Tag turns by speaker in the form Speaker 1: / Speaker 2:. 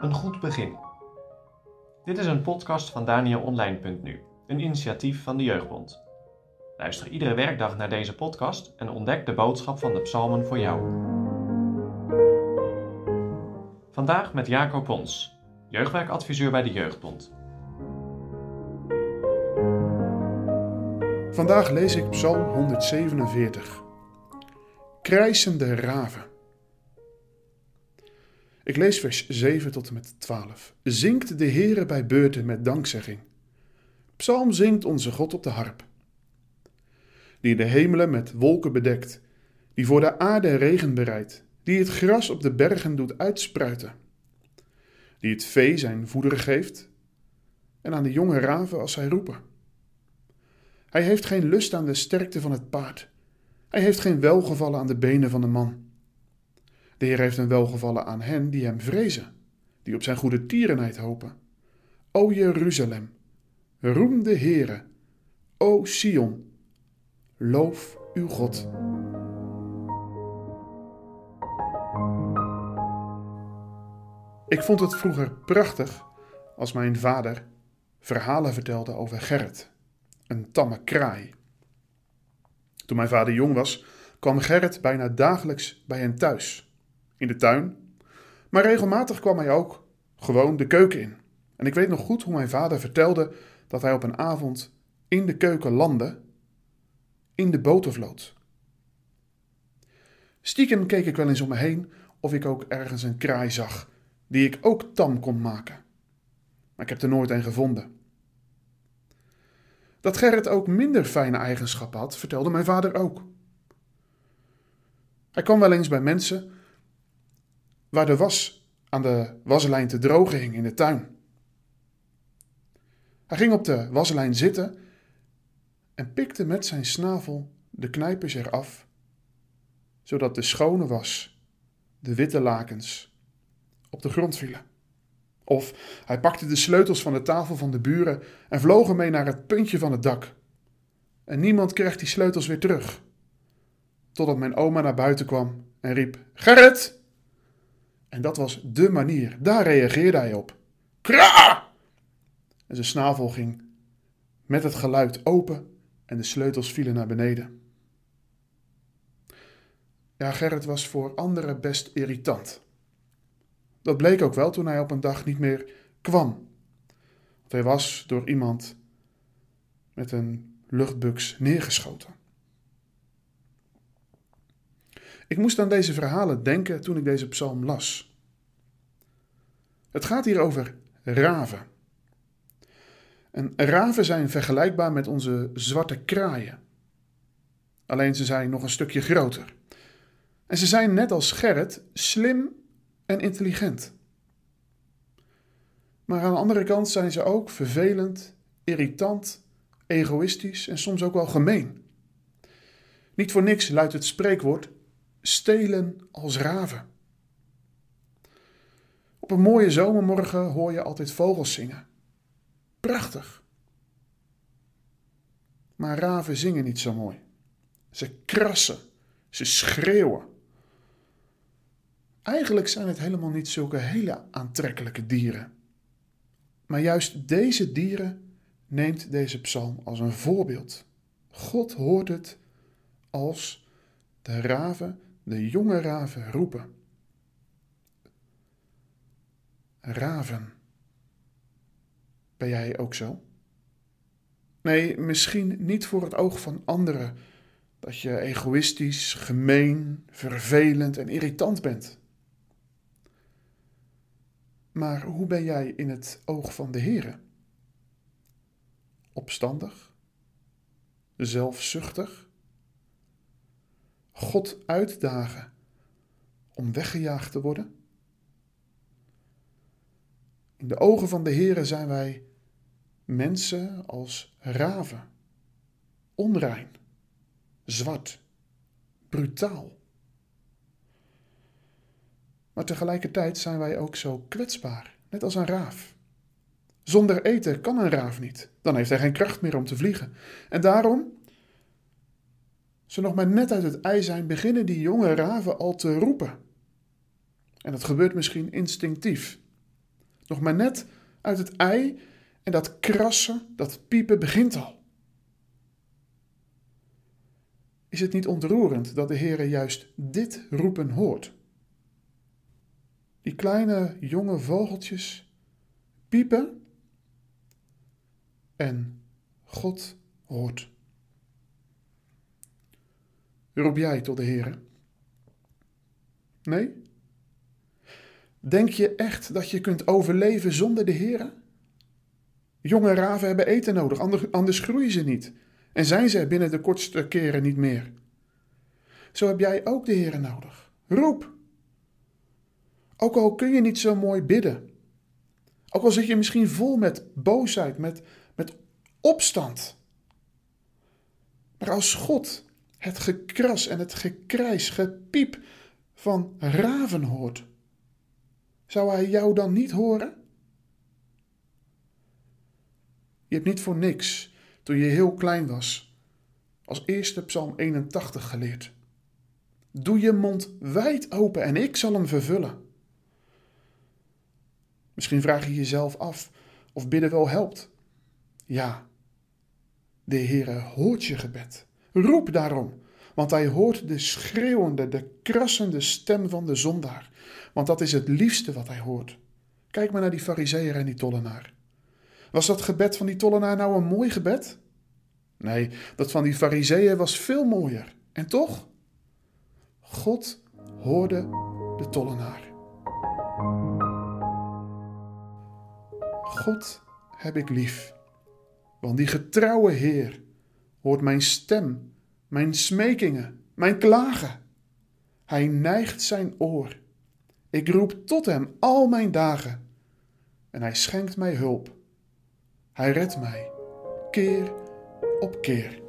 Speaker 1: Een goed begin. Dit is een podcast van DanielOnline.nu, een initiatief van de Jeugdbond. Luister iedere werkdag naar deze podcast en ontdek de boodschap van de psalmen voor jou. Vandaag met Jacob Pons, jeugdwerkadviseur bij de Jeugdbond.
Speaker 2: Vandaag lees ik Psalm 147. Krijsende raven. Ik lees vers 7 tot en met 12. Zingt de Heere bij beurten met dankzegging. Psalm zingt onze God op de harp. Die de hemelen met wolken bedekt, die voor de aarde regen bereidt, die het gras op de bergen doet uitspruiten, die het vee zijn voeder geeft en aan de jonge raven als zij roepen. Hij heeft geen lust aan de sterkte van het paard. Hij heeft geen welgevallen aan de benen van de man. De Heer heeft een welgevallen aan hen die hem vrezen, die op zijn goede tierenheid hopen. O Jeruzalem, roem de Heere. O Sion, loof uw God. Ik vond het vroeger prachtig als mijn vader verhalen vertelde over Gerrit, een tamme kraai. Toen mijn vader jong was, kwam Gerrit bijna dagelijks bij hen thuis, in de tuin. Maar regelmatig kwam hij ook gewoon de keuken in. En ik weet nog goed hoe mijn vader vertelde dat hij op een avond in de keuken landde, in de botervloot. Stiekem keek ik wel eens om me heen of ik ook ergens een kraai zag, die ik ook tam kon maken. Maar ik heb er nooit een gevonden. Dat Gerrit ook minder fijne eigenschappen had, vertelde mijn vader ook. Hij kwam wel eens bij mensen waar de was aan de waslijn te drogen hing in de tuin. Hij ging op de waslijn zitten en pikte met zijn snavel de knijpers eraf, zodat de schone was, de witte lakens, op de grond vielen. Of hij pakte de sleutels van de tafel van de buren en vloog ermee naar het puntje van het dak. En niemand kreeg die sleutels weer terug. Totdat mijn oma naar buiten kwam en riep: Gerrit! En dat was de manier, daar reageerde hij op. Kra! En zijn snavel ging met het geluid open en de sleutels vielen naar beneden. Ja, Gerrit was voor anderen best irritant. Dat bleek ook wel toen hij op een dag niet meer kwam. Want hij was door iemand met een luchtbuks neergeschoten. Ik moest aan deze verhalen denken toen ik deze psalm las. Het gaat hier over raven. En raven zijn vergelijkbaar met onze zwarte kraaien. Alleen ze zijn nog een stukje groter. En ze zijn net als Gerrit slim en intelligent. Maar aan de andere kant zijn ze ook vervelend, irritant, egoïstisch en soms ook wel gemeen. Niet voor niks luidt het spreekwoord stelen als raven. Op een mooie zomermorgen hoor je altijd vogels zingen. Prachtig. Maar raven zingen niet zo mooi. Ze krassen, ze schreeuwen. Eigenlijk zijn het helemaal niet zulke hele aantrekkelijke dieren. Maar juist deze dieren neemt deze psalm als een voorbeeld. God hoort het als de raven, de jonge raven roepen. Raven. Ben jij ook zo? Nee, misschien niet voor het oog van anderen dat je egoïstisch, gemeen, vervelend en irritant bent. Maar hoe ben jij in het oog van de Heere? Opstandig? Zelfzuchtig? God uitdagen om weggejaagd te worden? In de ogen van de Heere zijn wij mensen als raven, onrein, zwart, brutaal. Maar tegelijkertijd zijn wij ook zo kwetsbaar, net als een raaf. Zonder eten kan een raaf niet. Dan heeft hij geen kracht meer om te vliegen. En daarom ze nog maar net uit het ei zijn, beginnen die jonge raven al te roepen. En dat gebeurt misschien instinctief. Nog maar net uit het ei en dat krassen, dat piepen begint al. Is het niet ontroerend dat de Heere juist dit roepen hoort? Die kleine jonge vogeltjes piepen en God hoort. Roep jij tot de Heere? Nee? Denk je echt dat je kunt overleven zonder de Heere? Jonge raven hebben eten nodig, anders groeien ze niet. En zijn ze binnen de kortste keren niet meer. Zo heb jij ook de Heere nodig. Roep! Ook al kun je niet zo mooi bidden. Ook al zit je misschien vol met boosheid, met, met opstand. Maar als God het gekras en het gekrijs, gepiep van raven hoort, zou hij jou dan niet horen? Je hebt niet voor niks, toen je heel klein was, als eerste Psalm 81 geleerd. Doe je mond wijd open en ik zal hem vervullen. Misschien vraag je jezelf af of bidden wel helpt. Ja, de Heere hoort je gebed. Roep daarom, want hij hoort de schreeuwende, de krassende stem van de zondaar. Want dat is het liefste wat hij hoort. Kijk maar naar die fariseer en die tollenaar. Was dat gebed van die tollenaar nou een mooi gebed? Nee, dat van die fariseeën was veel mooier. En toch? God hoorde de tollenaar. God heb ik lief, want die getrouwe Heer hoort mijn stem, mijn smekingen, mijn klagen. Hij neigt zijn oor. Ik roep tot hem al mijn dagen en hij schenkt mij hulp. Hij redt mij, keer op keer.